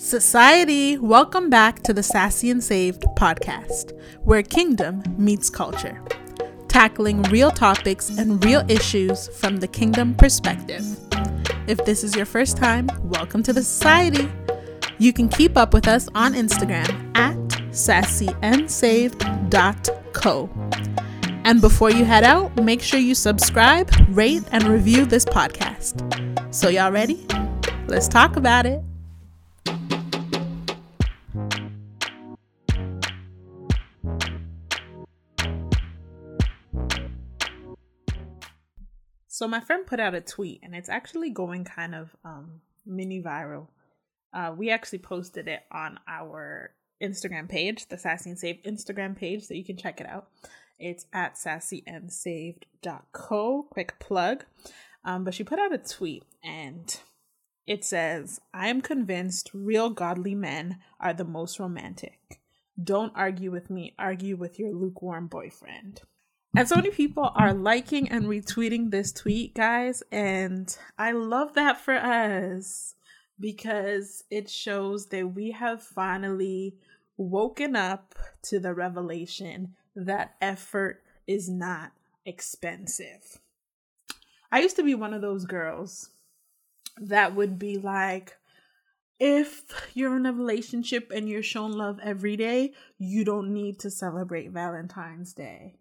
Society, welcome back to the Sassy and Saved podcast, where kingdom meets culture, tackling real topics and real issues from the kingdom perspective. If this is your first time, welcome to the society. You can keep up with us on Instagram at sassyandSaved.co. And before you head out, make sure you subscribe, rate, and review this podcast. So, y'all ready? Let's talk about it. So my friend put out a tweet, and it's actually going kind of um, mini viral. Uh, we actually posted it on our Instagram page, the Sassy and Saved Instagram page, so you can check it out. It's at sassyandSaved.co. Quick plug. Um, but she put out a tweet, and it says, I am convinced real godly men are the most romantic. Don't argue with me, argue with your lukewarm boyfriend. And so many people are liking and retweeting this tweet, guys. And I love that for us because it shows that we have finally woken up to the revelation that effort is not expensive. I used to be one of those girls that would be like, if you're in a relationship and you're shown love every day, you don't need to celebrate Valentine's Day.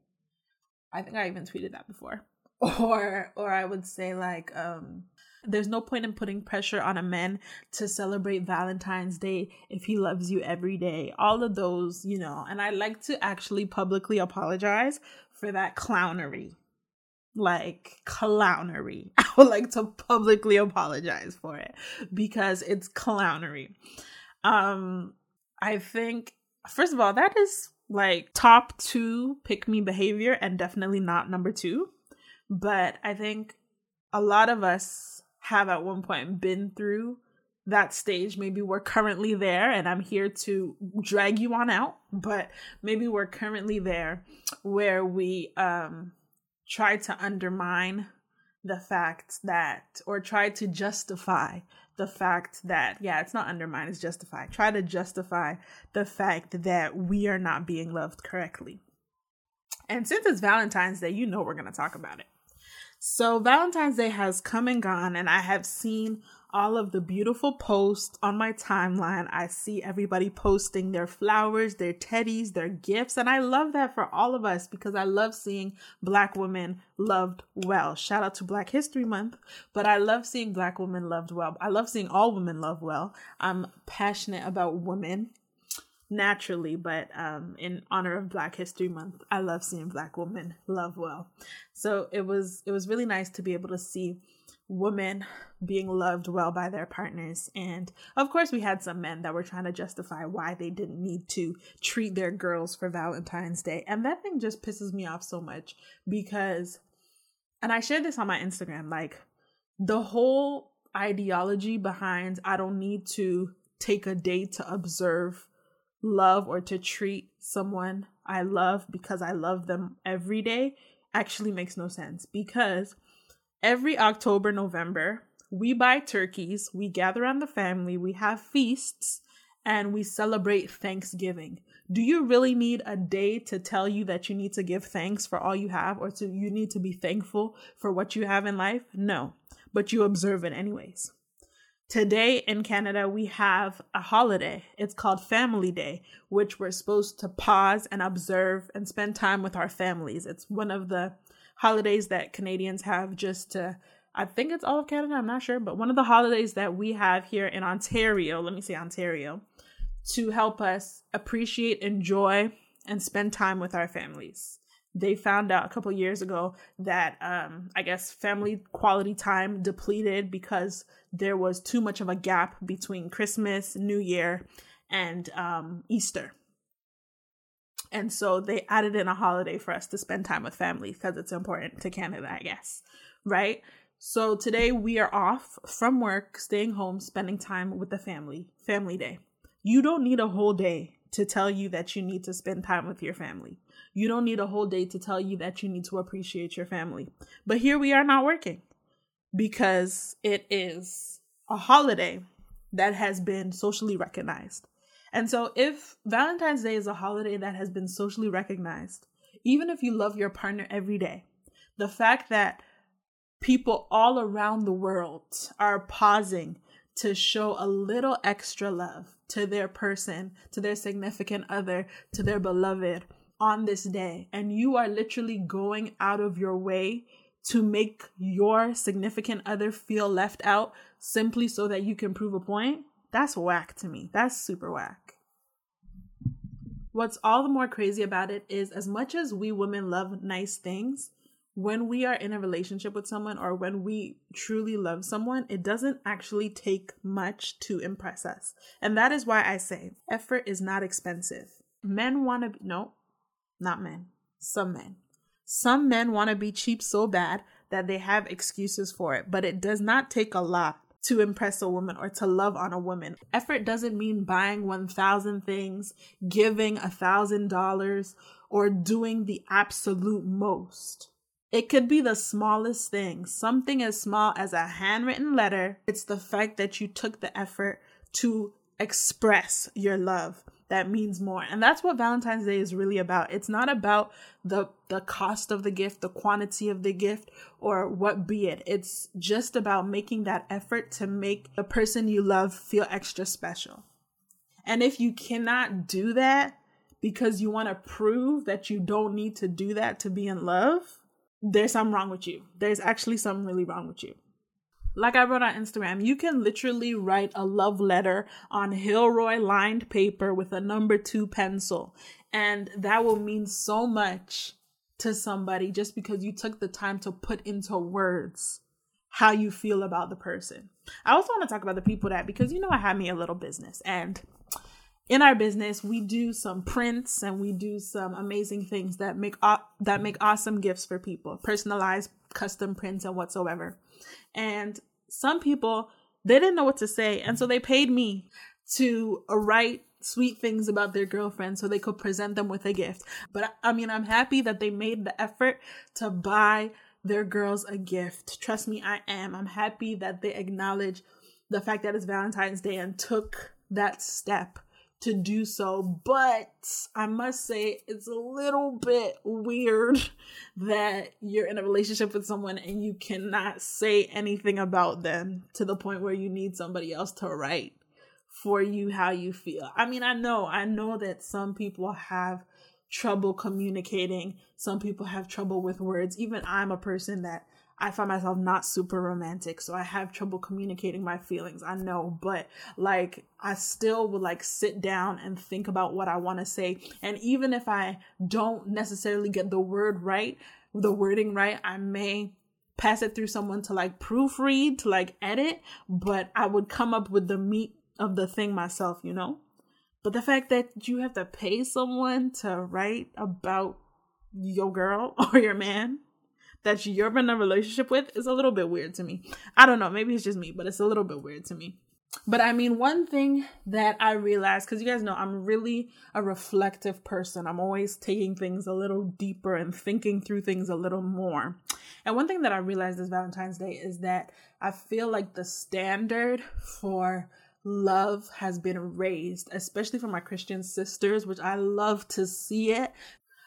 I think I even tweeted that before. Or or I would say like um there's no point in putting pressure on a man to celebrate Valentine's Day if he loves you every day. All of those, you know, and I like to actually publicly apologize for that clownery. Like clownery. I would like to publicly apologize for it because it's clownery. Um I think first of all that is like top two pick me behavior and definitely not number two. But I think a lot of us have at one point been through that stage. Maybe we're currently there, and I'm here to drag you on out, but maybe we're currently there where we um, try to undermine the fact that, or try to justify the fact that, yeah, it's not undermine, it's justify. Try to justify the fact that we are not being loved correctly. And since it's Valentine's Day, you know we're going to talk about it. So, Valentine's Day has come and gone, and I have seen all of the beautiful posts on my timeline. I see everybody posting their flowers, their teddies, their gifts, and I love that for all of us because I love seeing Black women loved well. Shout out to Black History Month, but I love seeing Black women loved well. I love seeing all women love well. I'm passionate about women naturally, but um, in honor of Black History Month, I love seeing Black women love well. So it was it was really nice to be able to see women being loved well by their partners. And of course, we had some men that were trying to justify why they didn't need to treat their girls for Valentine's Day. And that thing just pisses me off so much because, and I shared this on my Instagram, like the whole ideology behind I don't need to take a day to observe love or to treat someone I love because I love them every day actually makes no sense because every October, November, we buy turkeys, we gather around the family, we have feasts, and we celebrate Thanksgiving. Do you really need a day to tell you that you need to give thanks for all you have or to you need to be thankful for what you have in life? No, but you observe it anyways. Today in Canada, we have a holiday. It's called Family Day, which we're supposed to pause and observe and spend time with our families. It's one of the holidays that Canadians have just to I think it's all of Canada, I'm not sure, but one of the holidays that we have here in Ontario, let me say Ontario, to help us appreciate, enjoy, and spend time with our families. They found out a couple years ago that um, I guess family quality time depleted because there was too much of a gap between Christmas, New Year, and um, Easter. And so they added in a holiday for us to spend time with family because it's important to Canada, I guess. Right? So today we are off from work, staying home, spending time with the family, family day. You don't need a whole day to tell you that you need to spend time with your family. You don't need a whole day to tell you that you need to appreciate your family. But here we are not working because it is a holiday that has been socially recognized. And so, if Valentine's Day is a holiday that has been socially recognized, even if you love your partner every day, the fact that people all around the world are pausing to show a little extra love to their person, to their significant other, to their beloved on this day, and you are literally going out of your way to make your significant other feel left out simply so that you can prove a point, that's whack to me. That's super whack. What's all the more crazy about it is as much as we women love nice things, when we are in a relationship with someone or when we truly love someone, it doesn't actually take much to impress us. And that is why I say effort is not expensive. Men want to, no, not men, some men. Some men want to be cheap so bad that they have excuses for it, but it does not take a lot to impress a woman or to love on a woman. Effort doesn't mean buying 1,000 things, giving a $1,000, or doing the absolute most. It could be the smallest thing, something as small as a handwritten letter. It's the fact that you took the effort to express your love that means more. And that's what Valentine's Day is really about. It's not about the the cost of the gift, the quantity of the gift or what be it. It's just about making that effort to make the person you love feel extra special. And if you cannot do that because you want to prove that you don't need to do that to be in love, there's something wrong with you. There's actually something really wrong with you like I wrote on Instagram, you can literally write a love letter on Hilroy lined paper with a number two pencil. And that will mean so much to somebody just because you took the time to put into words how you feel about the person. I also want to talk about the people that, because you know, I have me a little business and in our business we do some prints and we do some amazing things that make that make awesome gifts for people personalized custom prints and whatsoever and some people, they didn't know what to say. And so they paid me to write sweet things about their girlfriend so they could present them with a gift. But I mean, I'm happy that they made the effort to buy their girls a gift. Trust me, I am. I'm happy that they acknowledge the fact that it's Valentine's Day and took that step to do so, but I must say it's a little bit weird that you're in a relationship with someone and you cannot say anything about them to the point where you need somebody else to write for you how you feel. I mean, I know, I know that some people have trouble communicating, some people have trouble with words. Even I'm a person that I find myself not super romantic, so I have trouble communicating my feelings. I know, but like I still would like sit down and think about what I want to say. And even if I don't necessarily get the word right, the wording right, I may pass it through someone to like proofread, to like edit, but I would come up with the meat of the thing myself, you know? But the fact that you have to pay someone to write about your girl or your man that you're in a relationship with is a little bit weird to me. I don't know, maybe it's just me, but it's a little bit weird to me. But I mean, one thing that I realized, because you guys know I'm really a reflective person, I'm always taking things a little deeper and thinking through things a little more. And one thing that I realized this Valentine's Day is that I feel like the standard for love has been raised, especially for my Christian sisters, which I love to see it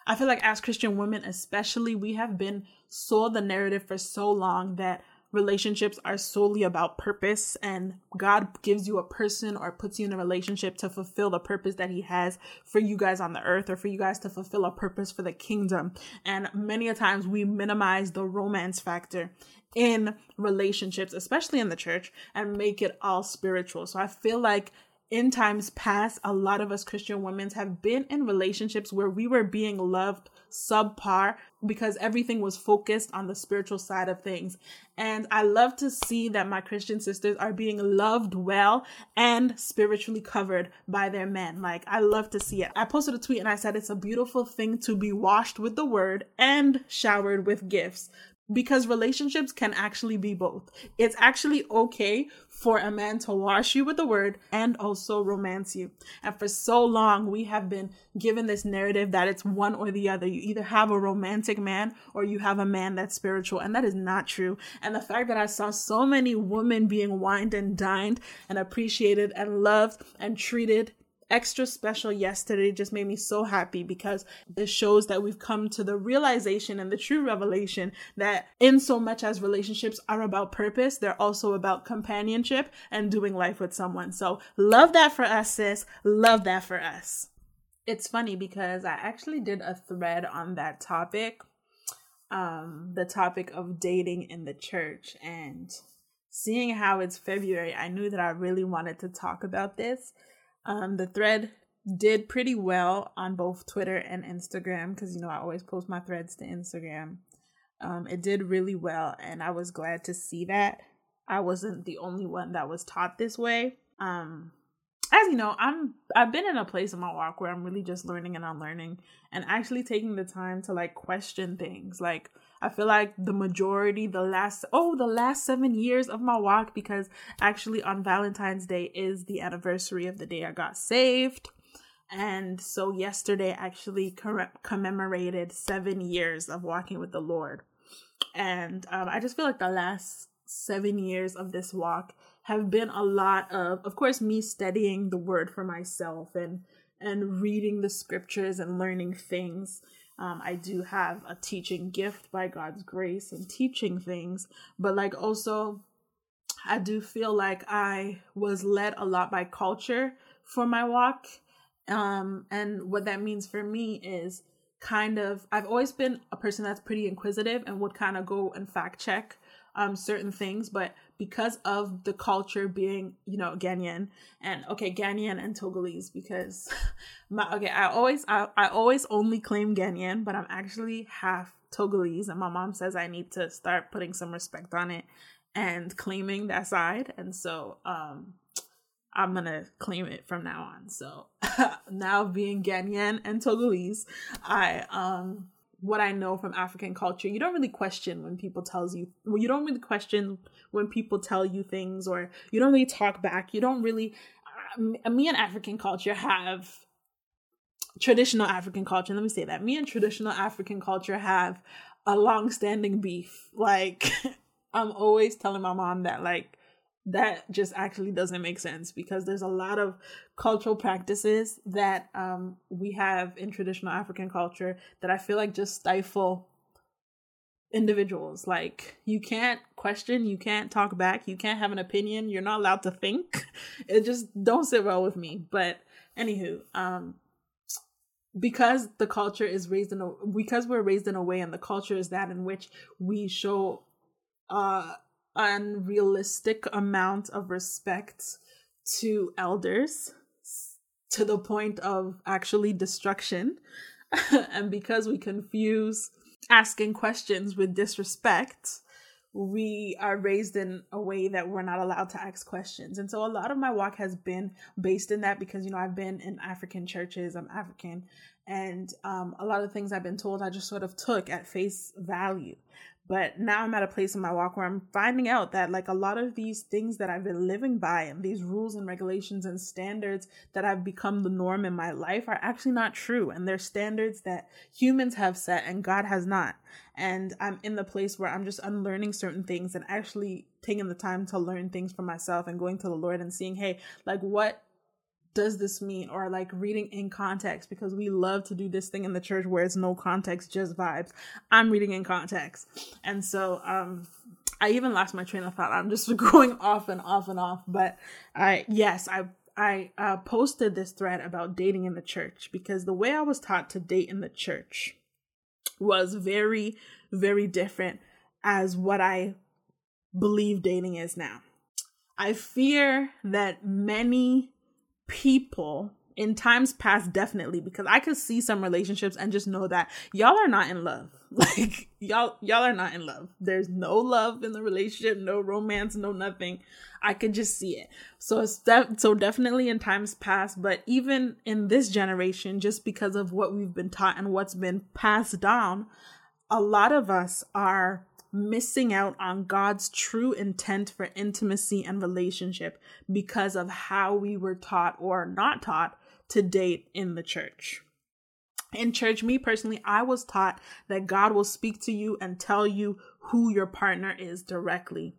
I feel like as Christian women, especially, we have been sold the narrative for so long that relationships are solely about purpose and God gives you a person or puts you in a relationship to fulfill the purpose that he has for you guys on the earth or for you guys to fulfill a purpose for the kingdom. And many a times we minimize the romance factor in relationships, especially in the church, and make it all spiritual. So I feel like in times past, a lot of us Christian women have been in relationships where we were being loved subpar because everything was focused on the spiritual side of things. And I love to see that my Christian sisters are being loved well and spiritually covered by their men. Like, I love to see it. I posted a tweet and I said it's a beautiful thing to be washed with the word and showered with gifts because relationships can actually be both. It's actually okay for a man to wash you with the word and also romance you. And for so long, we have been given this narrative that it's one or the other. You either have a romantic man or you have a man that's spiritual, and that is not true. And the fact that I saw so many women being wined and dined and appreciated and loved and treated extra special yesterday just made me so happy because it shows that we've come to the realization and the true revelation that in so much as relationships are about purpose, they're also about companionship and doing life with someone. So love that for us, sis. Love that for us. It's funny because I actually did a thread on that topic, um, the topic of dating in the church and seeing how it's February, I knew that I really wanted to talk about this um, the thread did pretty well on both Twitter and Instagram because you know I always post my threads to Instagram. Um, it did really well, and I was glad to see that. I wasn't the only one that was taught this way. Um, as you know, I'm I've been in a place in my walk where I'm really just learning and unlearning, and actually taking the time to like question things. Like I feel like the majority, the last, oh, the last seven years of my walk, because actually on Valentine's Day is the anniversary of the day I got saved. And so yesterday actually commemorated seven years of walking with the Lord. And um, I just feel like the last seven years of this walk have been a lot of, of course, me studying the word for myself and and reading the scriptures and learning things um, I do have a teaching gift by God's grace and teaching things, but like also, I do feel like I was led a lot by culture for my walk. Um, and what that means for me is kind of, I've always been a person that's pretty inquisitive and would kind of go and fact check um, certain things, but because of the culture being, you know, Ghanaian and okay, Ghanaian and Togolese, because my okay, I always I, I always only claim Ghanaian, but I'm actually half Togolese, and my mom says I need to start putting some respect on it and claiming that side, and so um I'm gonna claim it from now on. So now being Ghanaian and Togolese, I um what I know from African culture, you don't really question when people tells you well, you don't really question when people tell you things or you don't really talk back. You don't really uh, me and African culture have traditional African culture. Let me say that. Me and traditional African culture have a long-standing beef. Like I'm always telling my mom that like that just actually doesn't make sense because there's a lot of cultural practices that um, we have in traditional African culture that I feel like just stifle individuals. Like you can't question, you can't talk back, you can't have an opinion, you're not allowed to think. It just don't sit well with me. But anywho, um because the culture is raised in a because we're raised in a way and the culture is that in which we show uh unrealistic amount of respect to elders to the point of actually destruction. and because we confuse asking questions with disrespect, we are raised in a way that we're not allowed to ask questions. And so a lot of my walk has been based in that because, you know, I've been in African churches, I'm African, and um, a lot of things I've been told I just sort of took at face value. But now I'm at a place in my walk where I'm finding out that like a lot of these things that I've been living by and these rules and regulations and standards that have become the norm in my life are actually not true. And they're standards that humans have set and God has not. And I'm in the place where I'm just unlearning certain things and actually taking the time to learn things for myself and going to the Lord and seeing, hey, like what does this mean? Or like reading in context because we love to do this thing in the church where it's no context just vibes. I'm reading in context. And so um i even lost my train of thought. I'm just going off and off and off. But i yes i i uh, posted this thread about dating in the church because the way i was taught to date in the church was very very different as what i believe dating is now. I fear that many people in times past definitely because i could see some relationships and just know that y'all are not in love. Like y'all y'all are not in love. There's no love in the relationship no romance no nothing. I could just see it. So it's so definitely in times past but even in this generation just because of what we've been taught and what's been passed down a lot of us are missing out on God's true intent for intimacy and relationship because of how we were taught or not taught to date in the church. In church, me personally, I was taught that God will speak to you and tell you who your partner is directly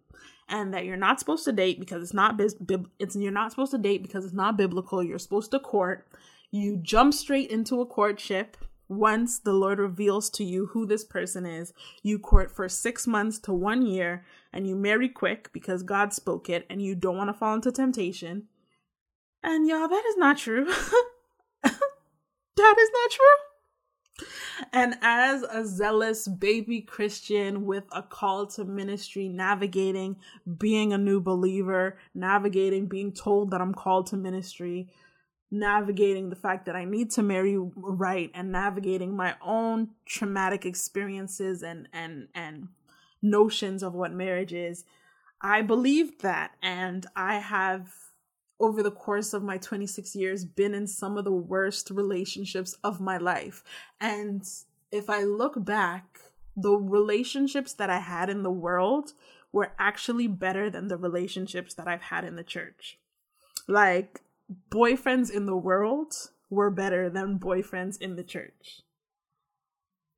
and that you're not supposed to date because it's not bib- it's you're not supposed to date because it's not biblical. You're supposed to court. You jump straight into a courtship once the Lord reveals to you who this person is, you court for six months to one year and you marry quick because God spoke it and you don't want to fall into temptation. And y'all, that is not true. that is not true. And as a zealous baby Christian with a call to ministry, navigating being a new believer, navigating being told that I'm called to ministry, navigating the fact that I need to marry right and navigating my own traumatic experiences and and and notions of what marriage is. I believed that and I have over the course of my 26 years been in some of the worst relationships of my life. And if I look back, the relationships that I had in the world were actually better than the relationships that I've had in the church. Like boyfriends in the world were better than boyfriends in the church.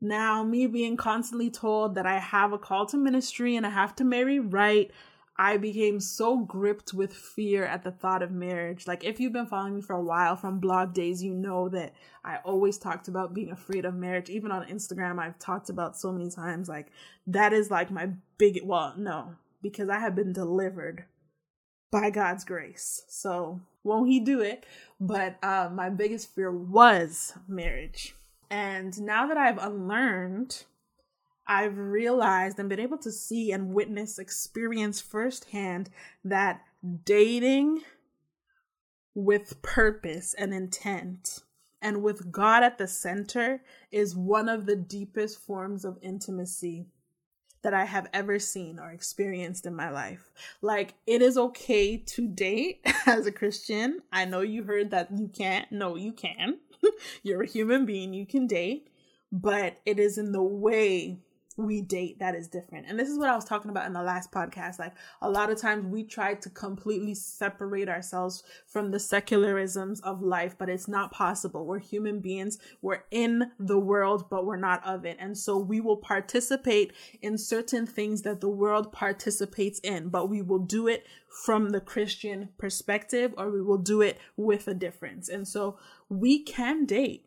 Now, me being constantly told that I have a call to ministry and I have to marry right, I became so gripped with fear at the thought of marriage. Like, if you've been following me for a while from blog days, you know that I always talked about being afraid of marriage. Even on Instagram, I've talked about so many times. Like, that is like my big, well, no, because I have been delivered by God's grace. So won't he do it? But uh, my biggest fear was marriage. And now that I've unlearned, I've realized and been able to see and witness, experience firsthand that dating with purpose and intent and with God at the center is one of the deepest forms of intimacy that I have ever seen or experienced in my life. Like, it is okay to date as a Christian. I know you heard that you can't. No, you can. You're a human being, you can date, but it is in the way we date that is different. And this is what I was talking about in the last podcast. Like a lot of times we try to completely separate ourselves from the secularisms of life, but it's not possible. We're human beings. We're in the world, but we're not of it. And so we will participate in certain things that the world participates in, but we will do it from the Christian perspective or we will do it with a difference. And so we can date,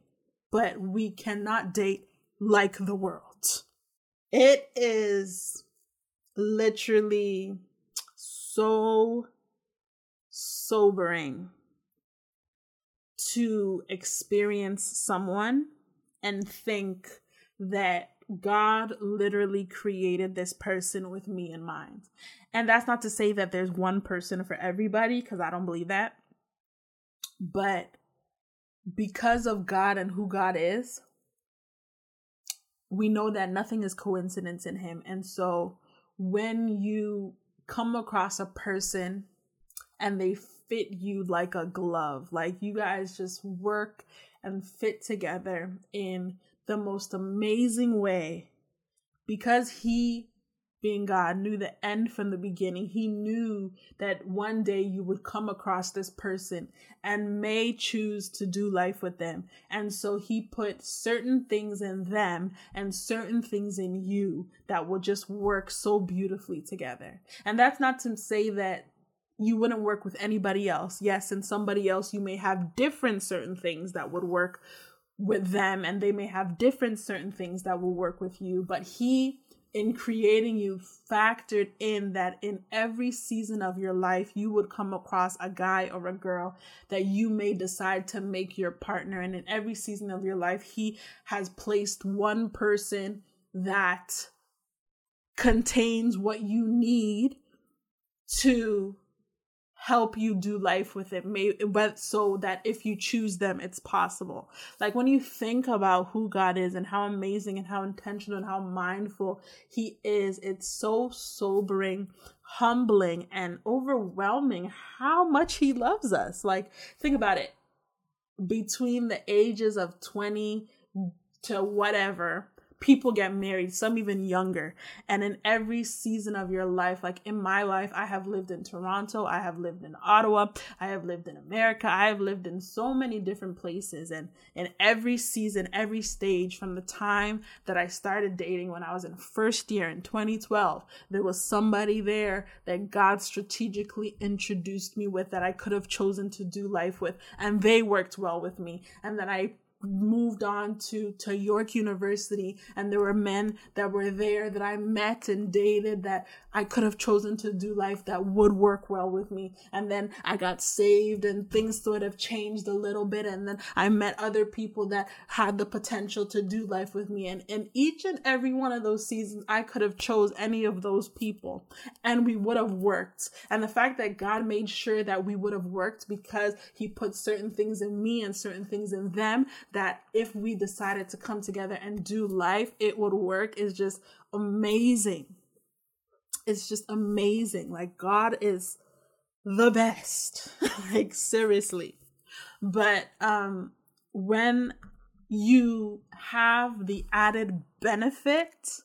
but we cannot date like the world. It is literally so sobering to experience someone and think that God literally created this person with me in mind. And that's not to say that there's one person for everybody, because I don't believe that. But because of God and who God is, we know that nothing is coincidence in him. And so when you come across a person and they fit you like a glove, like you guys just work and fit together in the most amazing way because he being God, knew the end from the beginning. He knew that one day you would come across this person and may choose to do life with them. And so he put certain things in them and certain things in you that will just work so beautifully together. And that's not to say that you wouldn't work with anybody else. Yes, and somebody else you may have different certain things that would work with them and they may have different certain things that will work with you, but he in creating you factored in that in every season of your life you would come across a guy or a girl that you may decide to make your partner. And in every season of your life he has placed one person that contains what you need to help you do life with it may so that if you choose them it's possible. Like when you think about who god is and how amazing and how intentional and how mindful he is it's so sobering humbling and overwhelming how much he loves us. Like think about it. Between the ages of 20 to whatever people get married, some even younger. And in every season of your life, like in my life, I have lived in Toronto, I have lived in Ottawa, I have lived in America, I have lived in so many different places. And in every season, every stage, from the time that I started dating when I was in first year in 2012, there was somebody there that God strategically introduced me with that I could have chosen to do life with. And they worked well with me. And then I moved on to to York University and there were men that were there that I met and dated that I could have chosen to do life that would work well with me. And then I got saved and things sort of changed a little bit and then I met other people that had the potential to do life with me. And in each and every one of those seasons I could have chose any of those people and we would have worked. And the fact that God made sure that we would have worked because he put certain things in me and certain things in them that if we decided to come together and do life, it would work is just amazing. It's just amazing. Like, God is the best. like, seriously. But um, when you have the added benefit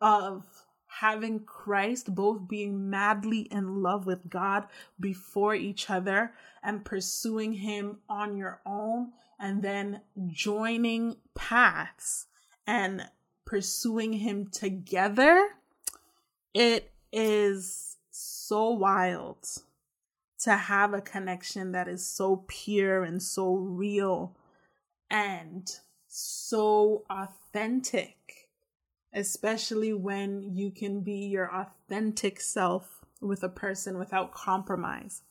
of having Christ, both being madly in love with God before each other and pursuing Him on your own, and then joining paths and pursuing him together, it is so wild to have a connection that is so pure and so real and so authentic, especially when you can be your authentic self with a person without compromise.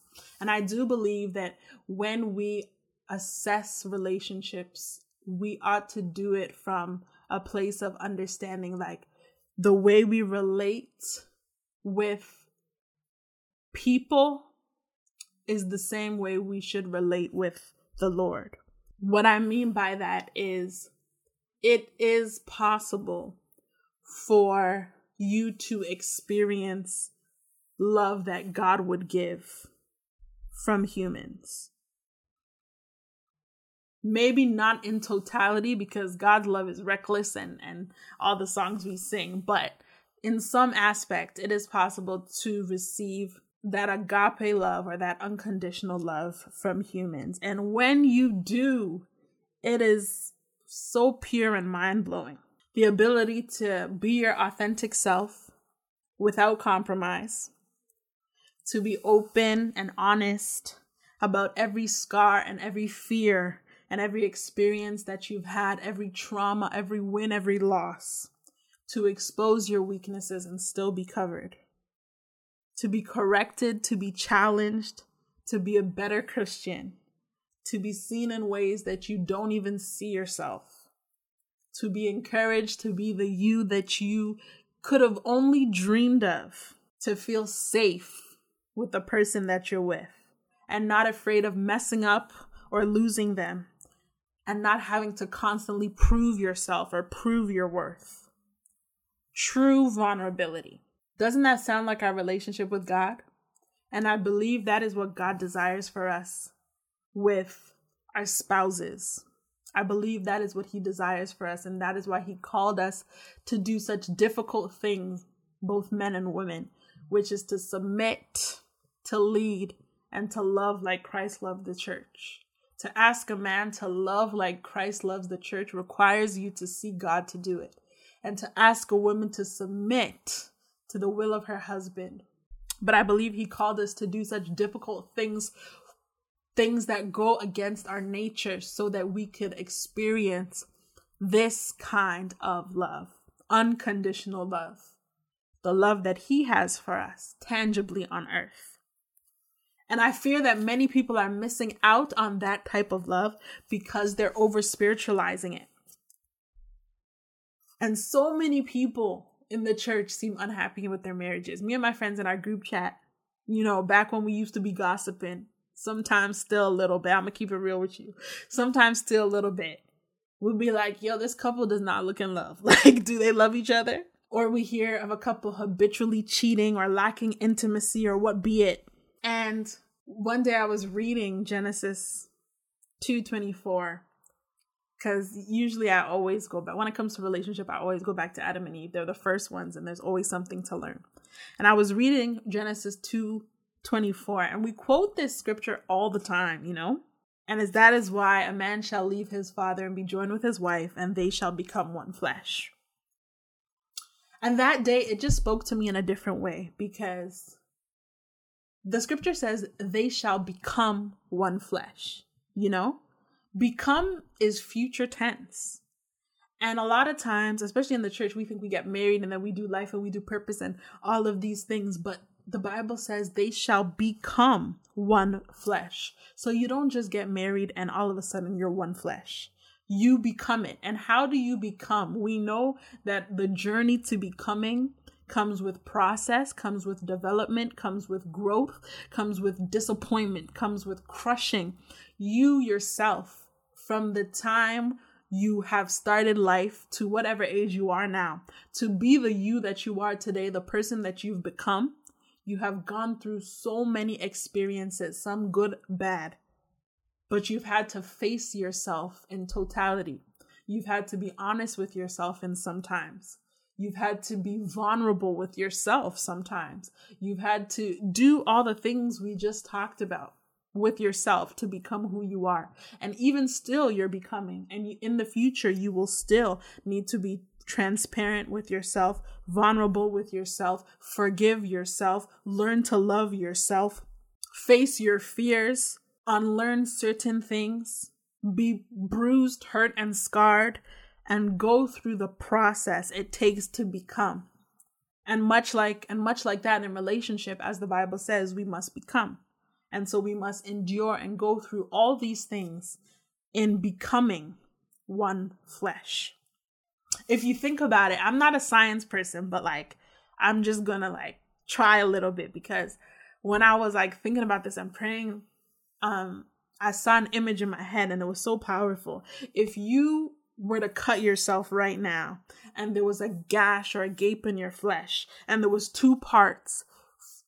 And I do believe that when we assess relationships, we ought to do it from a place of understanding like the way we relate with people is the same way we should relate with the Lord. What I mean by that is it is possible for you to experience love that God would give from humans maybe not in totality because God's love is reckless and and all the songs we sing, but in some aspect it is possible to receive that agape love or that unconditional love from humans. And when you do, it is so pure and mind-blowing. The ability to be your authentic self without compromise, to be open and honest about every scar and every fear and every experience that you've had, every trauma, every win, every loss, to expose your weaknesses and still be covered, to be corrected, to be challenged, to be a better Christian, to be seen in ways that you don't even see yourself, to be encouraged to be the you that you could have only dreamed of, to feel safe with the person that you're with and not afraid of messing up or losing them and not having to constantly prove yourself or prove your worth. True vulnerability. Doesn't that sound like our relationship with God? And I believe that is what God desires for us with our spouses. I believe that is what He desires for us, and that is why He called us to do such difficult things, both men and women, which is to submit, to lead, and to love like Christ loved the church. To ask a man to love like Christ loves the church requires you to see God to do it. And to ask a woman to submit to the will of her husband. But I believe he called us to do such difficult things, things that go against our nature, so that we could experience this kind of love, unconditional love, the love that he has for us tangibly on earth. And I fear that many people are missing out on that type of love because they're over spiritualizing it. And so many people in the church seem unhappy with their marriages. Me and my friends in our group chat, you know, back when we used to be gossiping, sometimes still a little bit. I'm gonna keep it real with you. Sometimes still a little bit. We'll be like, yo, this couple does not look in love. Like, do they love each other? Or we hear of a couple habitually cheating or lacking intimacy or what be it. And one day I was reading Genesis 2:24 because usually I always go back when it comes to relationship, I always go back to Adam and Eve. They're the first ones, and there's always something to learn. And I was reading Genesis 2 24, and we quote this scripture all the time, you know? And as that is why a man shall leave his father and be joined with his wife, and they shall become one flesh. And that day, it just spoke to me in a different way because the scripture says they shall become one flesh, you know? Become is future tense. And a lot of times, especially in the church, we think we get married and then we do life and we do purpose and all of these things. But the Bible says they shall become one flesh. So you don't just get married and all of a sudden you're one flesh. You become it. And how do you become? We know that the journey to becoming comes with process, comes with development, comes with growth, comes with disappointment, comes with crushing. You yourself from the time you have started life to whatever age you are now, to be the you that you are today, the person that you've become, you have gone through so many experiences, some good, bad, but you've had to face yourself in totality. You've had to be honest with yourself in sometimes. You've had to be vulnerable with yourself sometimes. You've had to do all the things we just talked about with yourself to become who you are. And even still, you're becoming. And in the future, you will still need to be transparent with yourself, vulnerable with yourself, forgive yourself, learn to love yourself, face your fears, unlearn certain things, be bruised, hurt, and scarred, and go through the process it takes to become. And much like and much like that in relationship as the Bible says we must become. And so we must endure and go through all these things in becoming one flesh. If you think about it, I'm not a science person, but like I'm just gonna like try a little bit because when I was like thinking about this and praying, um, I saw an image in my head and it was so powerful. If you were to cut yourself right now and there was a gash or a gape in your flesh and there was two parts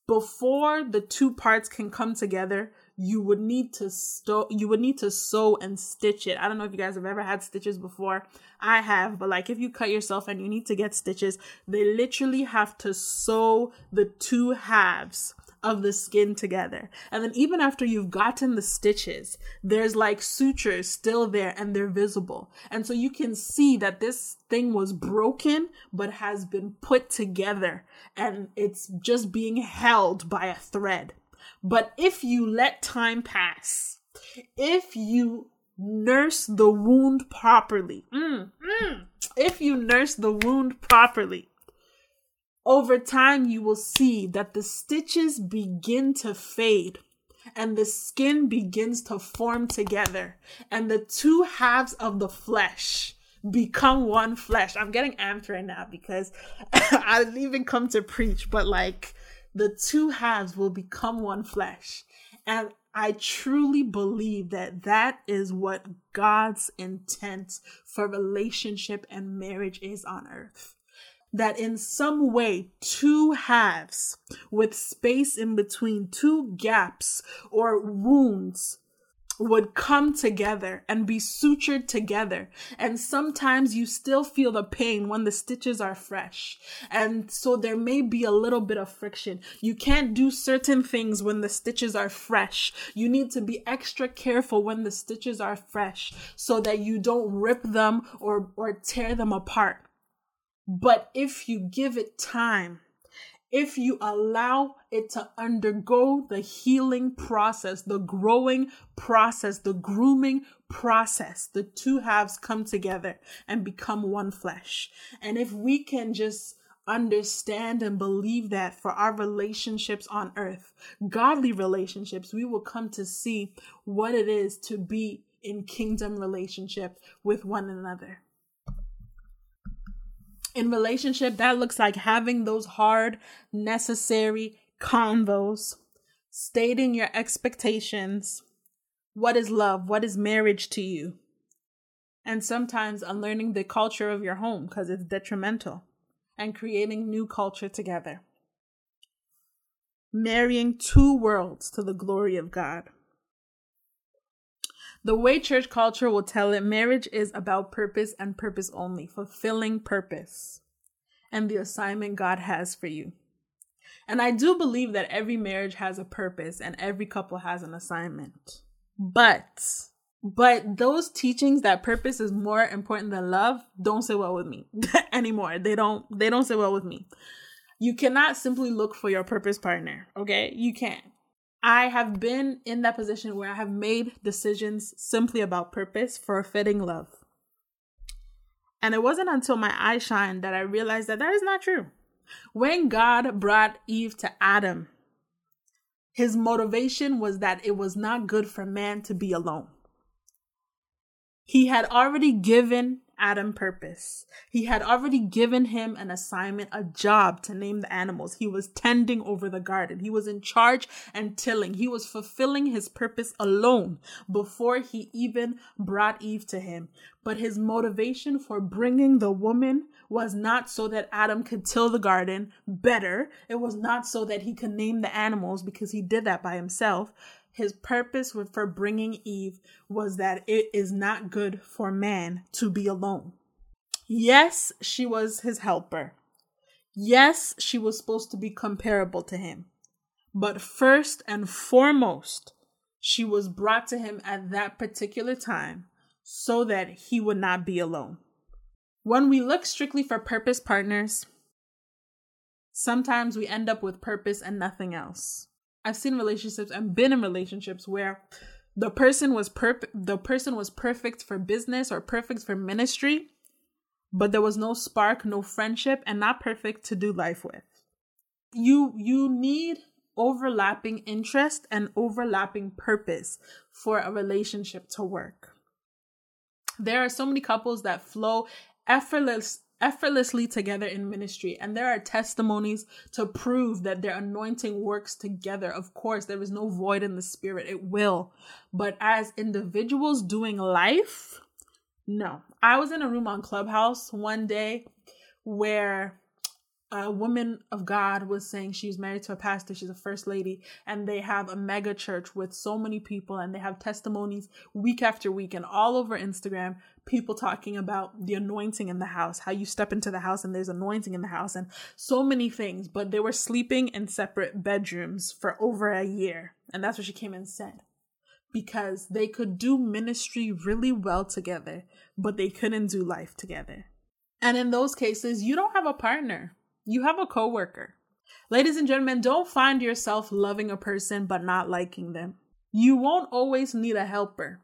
before the two parts can come together you would need to sto- you would need to sew and stitch it. I don't know if you guys have ever had stitches before. I have, but like if you cut yourself and you need to get stitches, they literally have to sew the two halves of the skin together. And then even after you've gotten the stitches, there's like sutures still there and they're visible. And so you can see that this thing was broken but has been put together and it's just being held by a thread. But if you let time pass, if you nurse the wound properly, mm, mm, if you nurse the wound properly, over time, you will see that the stitches begin to fade and the skin begins to form together, and the two halves of the flesh become one flesh. I'm getting amped right now because I didn't even come to preach, but like the two halves will become one flesh. And I truly believe that that is what God's intent for relationship and marriage is on earth that in some way two halves with space in between, two gaps or wounds would come together and be sutured together. And sometimes you still feel the pain when the stitches are fresh. And so there may be a little bit of friction. You can't do certain things when the stitches are fresh. You need to be extra careful when the stitches are fresh so that you don't rip them or, or tear them apart. But if you give it time, if you allow it to undergo the healing process, the growing process, the grooming process, the two halves come together and become one flesh. And if we can just understand and believe that for our relationships on earth, godly relationships, we will come to see what it is to be in kingdom relationship with one another in relationship that looks like having those hard necessary convos. Stating your expectations. What is love? What is marriage to you? And sometimes unlearning the culture of your home because it's detrimental and creating new culture together. Marrying two worlds to the glory of god The way church culture will tell it, marriage is about purpose and purpose only, fulfilling purpose and the assignment God has for you. And I do believe that every marriage has a purpose and every couple has an assignment. But but those teachings that purpose is more important than love don't sit well with me anymore. They don't they don't sit well with me. You cannot simply look for your purpose partner, okay? You can't. I have been in that position where I have made decisions simply about purpose for a fitting love. And it wasn't until my eyes shined that I realized that that is not true. When God brought Eve to Adam, his motivation was that it was not good for man to be alone. He had already given Adam purpose. He had already given him an assignment, a job to name the animals. He was tending over the garden. He was in charge and tilling. He was fulfilling his purpose alone before he even brought Eve to him. But his motivation for bringing the woman was not so that Adam could till the garden better. It was not so that he could name the animals because he did that by himself his purpose for bringing Eve was that it is not good for man to be alone. Yes, she was his helper. Yes, she was supposed to be comparable to him. But first and foremost, she was brought to him at that particular time so that he would not be alone. When we look strictly for purpose partners, sometimes we end up with purpose and nothing else. I've seen relationships and been in relationships where the person was perfect the person was perfect for business or perfect for ministry, but there was no spark, no friendship, and not perfect to do life with. You you need overlapping interest and overlapping purpose for a relationship to work. There are so many couples that flow effortless effortlessly together in ministry. And there are testimonies to prove that their anointing works together. Of course, there is no void in the spirit, it will. But as individuals doing life, no. I was in a room on Clubhouse one day where a woman of God was saying she's married to a pastor, she's a first lady, and they have a mega church with so many people, and they have testimonies week after week, and all over Instagram, people talking about the anointing in the house, how you step into the house and there's anointing in the house, and so many things. But they were sleeping in separate bedrooms for over a year, and that's what she came and said. Because they could do ministry really well together, but they couldn't do life together. And in those cases, you don't have a partner you have a coworker. Ladies and gentlemen, don't find yourself loving a person but not liking them. You won't always need a helper.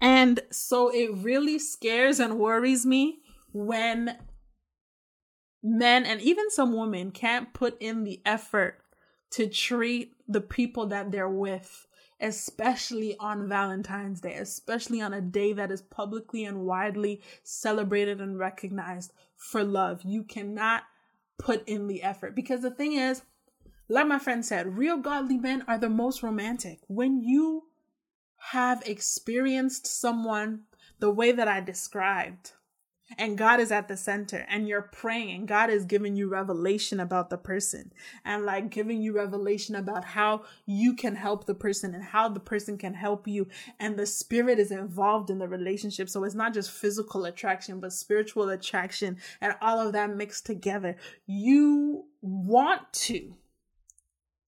And so it really scares and worries me when men and even some women can't put in the effort to treat the people that they're with, especially on Valentine's Day, especially on a day that is publicly and widely celebrated and recognized for love. You cannot put in the effort. Because the thing is, like my friend said, real godly men are the most romantic. When you have experienced someone the way that I described, and God is at the center and you're praying and God is giving you revelation about the person and like giving you revelation about how you can help the person and how the person can help you and the spirit is involved in the relationship. So it's not just physical attraction but spiritual attraction and all of that mixed together. You want to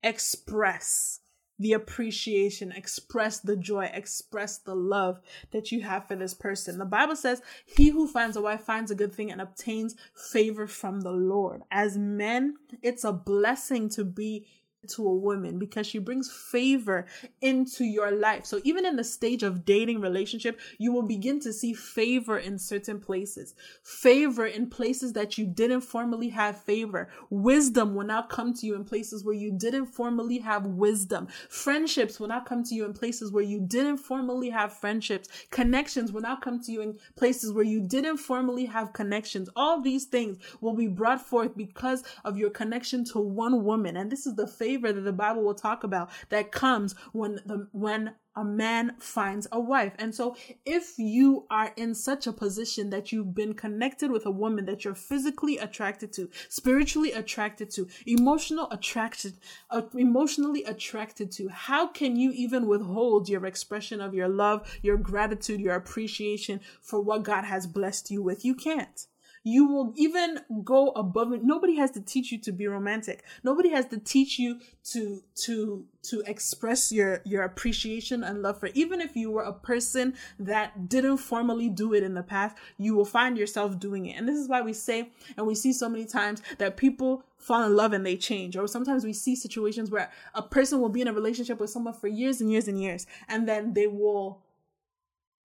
express the appreciation, express the joy, express the love that you have for this person. The Bible says, He who finds a wife finds a good thing and obtains favor from the Lord. As men, it's a blessing to be to a woman because she brings favor into your life. So even in the stage of dating relationship, you will begin to see favor in certain places. Favor in places that you didn't formally have favor. Wisdom will now come to you in places where you didn't formally have wisdom. Friendships will now come to you in places where you didn't formally have friendships. Connections will now come to you in places where you didn't formally have connections. All these things will be brought forth because of your connection to one woman. And this is the favor favor that the Bible will talk about that comes when the when a man finds a wife. And so if you are in such a position that you've been connected with a woman that you're physically attracted to, spiritually attracted to, emotional attraction, uh, emotionally attracted to, how can you even withhold your expression of your love, your gratitude, your appreciation for what God has blessed you with? You can't you will even go above it nobody has to teach you to be romantic. Nobody has to teach you to to to express your your appreciation and love for even if you were a person that didn't formally do it in the past you will find yourself doing it. And this is why we say and we see so many times that people fall in love and they change or sometimes we see situations where a person will be in a relationship with someone for years and years and years and then they will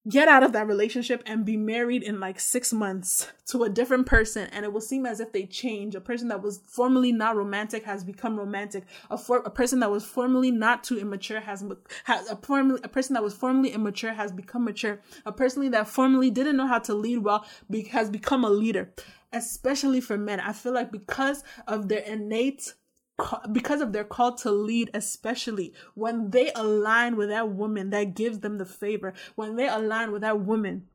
get out of that relationship and be married in like six months to a different person and it will seem as if they change. A person that was formerly not romantic has become romantic. A, for, a person that was formerly not too immature has, has a, formerly, a person that was formerly immature has become mature. A person that formerly didn't know how to lead well be, has become a leader especially for men. I feel like because of their innate because of their call to lead, especially when they align with that woman that gives them the favor, when they align with that woman,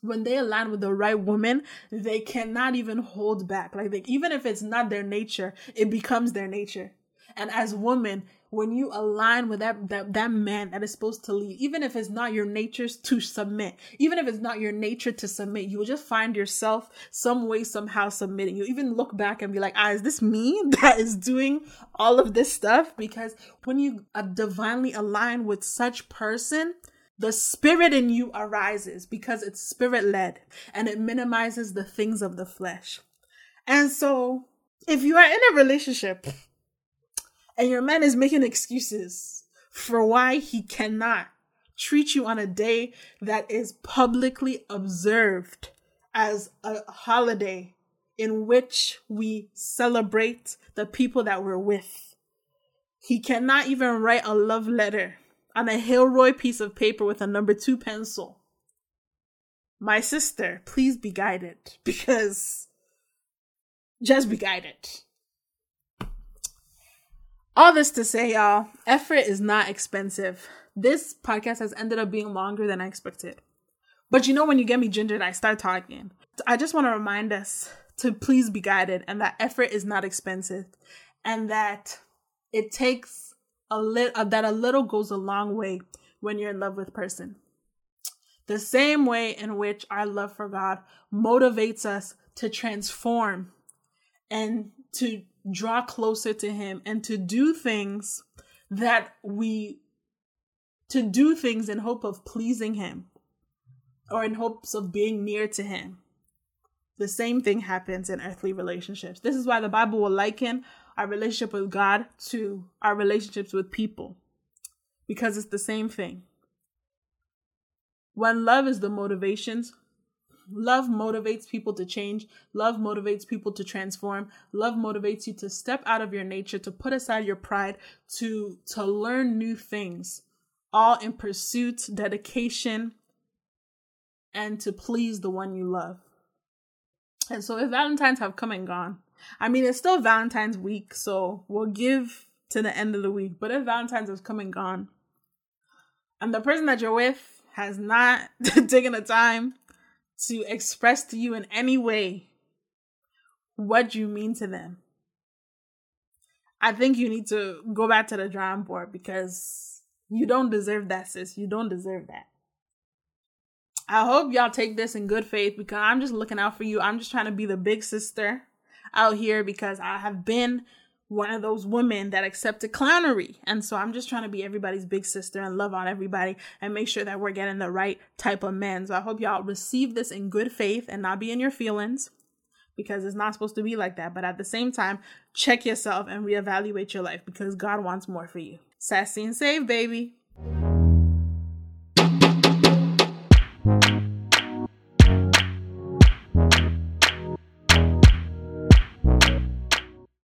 when they align with the right woman, they cannot even hold back. Like, they, even if it's not their nature, it becomes their nature. And as women, when you align with that, that that man that is supposed to lead, even if it's not your nature to submit, even if it's not your nature to submit, you will just find yourself some way, somehow submitting. You even look back and be like, ah, is this me that is doing all of this stuff? Because when you are divinely align with such person, the spirit in you arises because it's spirit led and it minimizes the things of the flesh. And so, if you are in a relationship and your man is making excuses for why he cannot treat you on a day that is publicly observed as a holiday in which we celebrate the people that we're with. He cannot even write a love letter on a Hilroy piece of paper with a number two pencil. My sister, please be guided because just be guided. All this to say, y'all, effort is not expensive. This podcast has ended up being longer than I expected. But you know, when you get me gingered, I start talking. I just want to remind us to please be guided and that effort is not expensive and that it takes a little, uh, that a little goes a long way when you're in love with person. The same way in which our love for God motivates us to transform and to draw closer to him and to do things that we to do things in hope of pleasing him or in hopes of being near to him. The same thing happens in earthly relationships. This is why the Bible will liken our relationship with God to our relationships with people because it's the same thing. When love is the motivations, Love motivates people to change. Love motivates people to transform. Love motivates you to step out of your nature, to put aside your pride, to to learn new things, all in pursuit, dedication, and to please the one you love. And so if Valentine's have come and gone, I mean it's still Valentine's week, so we'll give to the end of the week. But if Valentine's has come and gone, and the person that you're with has not taken the time to express to you in any way what you mean to them. I think you need to go back to the drawing board because you don't deserve that, sis. You don't deserve that. I hope y'all take this in good faith because I'm just looking out for you. I'm just trying to be the big sister out here because I have been one of those women that accepted clownery. And so I'm just trying to be everybody's big sister and love on everybody and make sure that we're getting the right type of men. So I hope y'all receive this in good faith and not be in your feelings because it's not supposed to be like that. But at the same time, check yourself and reevaluate your life because God wants more for you. Sassy and save, baby.